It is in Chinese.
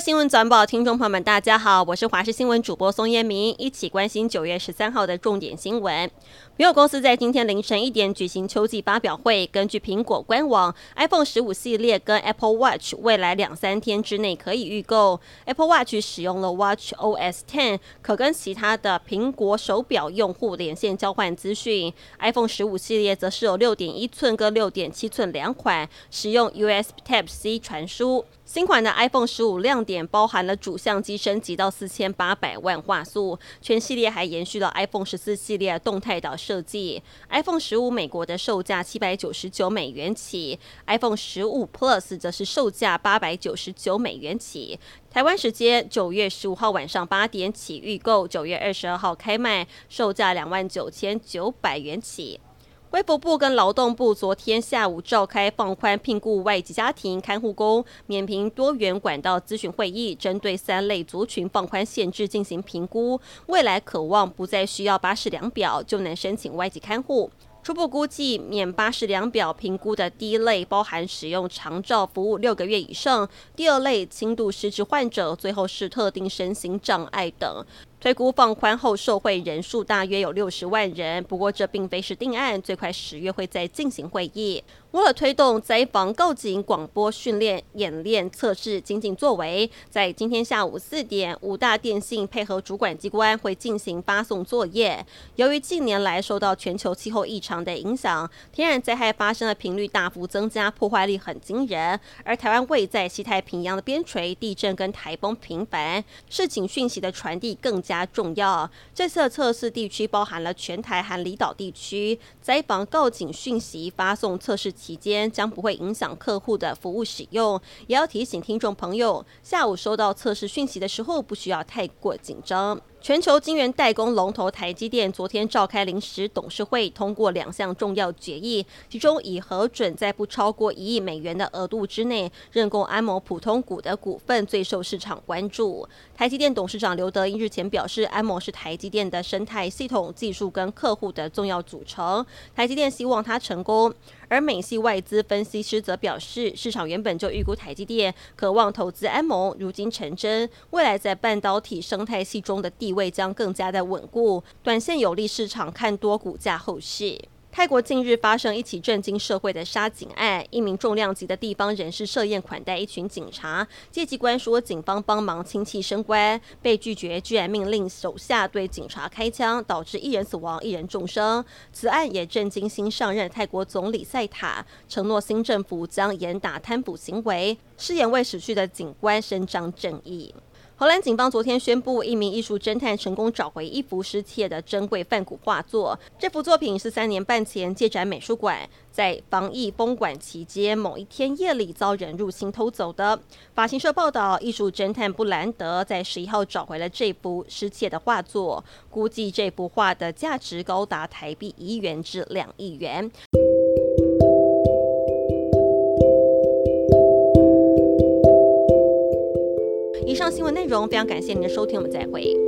新闻早晚报听众朋友们，大家好，我是华视新闻主播宋彦明，一起关心九月十三号的重点新闻。苹果公司在今天凌晨一点举行秋季发表会，根据苹果官网，iPhone 十五系列跟 Apple Watch 未来两三天之内可以预购。Apple Watch 使用了 Watch OS 10，可跟其他的苹果手表用户连线交换资讯。iPhone 十五系列则是有六点一寸跟六点七寸两款，使用 USB Type C 传输。新款的 iPhone 十五亮点包含了主相机升级到四千八百万画素，全系列还延续了 iPhone 十四系列动态岛设计。iPhone 十五美国的售价七百九十九美元起，iPhone 十五 Plus 则是售价八百九十九美元起。台湾时间九月十五号晚上八点起预购，九月二十二号开卖，售价两万九千九百元起。卫福部跟劳动部昨天下午召开放宽聘雇外籍家庭看护工免评多元管道咨询会议，针对三类族群放宽限制进行评估，未来可望不再需要巴氏量表就能申请外籍看护。初步估计，免巴氏量表评估的第一类包含使用长照服务六个月以上，第二类轻度失智患者，最后是特定身心障碍等。推估放宽后受惠人数大约有六十万人，不过这并非是定案，最快十月会再进行会议。为了推动灾防告警广播训练演练测试精进作为，在今天下午四点，五大电信配合主管机关会进行发送作业。由于近年来受到全球气候异常的影响，天然灾害发生的频率大幅增加，破坏力很惊人。而台湾位在西太平洋的边陲，地震跟台风频繁，示警讯息的传递更加重要。这次的测试地区包含了全台含离岛地区，灾防告警讯息发送测试期间将不会影响客户的服务使用。也要提醒听众朋友，下午收到测试讯息的时候，不需要太过紧张。全球晶圆代工龙头台积电昨天召开临时董事会，通过两项重要决议，其中已核准在不超过一亿美元的额度之内认购安某普通股的股份，最受市场关注。台积电董事长刘德英日前表示，安某是台积电的生态系统、技术跟客户的重要组成，台积电希望它成功。而美系外资分析师则表示，市场原本就预估台积电渴望投资安谋，如今成真，未来在半导体生态系中的地地位将更加的稳固，短线有利市场看多股价后市。泰国近日发生一起震惊社会的杀警案，一名重量级的地方人士设宴款待一群警察，借机关说警方帮忙亲戚升官，被拒绝，居然命令手下对警察开枪，导致一人死亡，一人重伤。此案也震惊新上任泰国总理赛塔，承诺新政府将严打贪腐行为，誓言为死去的警官伸张正义。荷兰警方昨天宣布，一名艺术侦探成功找回一幅失窃的珍贵梵谷画作。这幅作品是三年半前借展美术馆，在防疫封馆期间某一天夜里遭人入侵偷走的。法新社报道，艺术侦探布兰德在十一号找回了这幅失窃的画作，估计这幅画的价值高达台币一元至两亿元。新闻内容非常感谢您的收听，我们再会。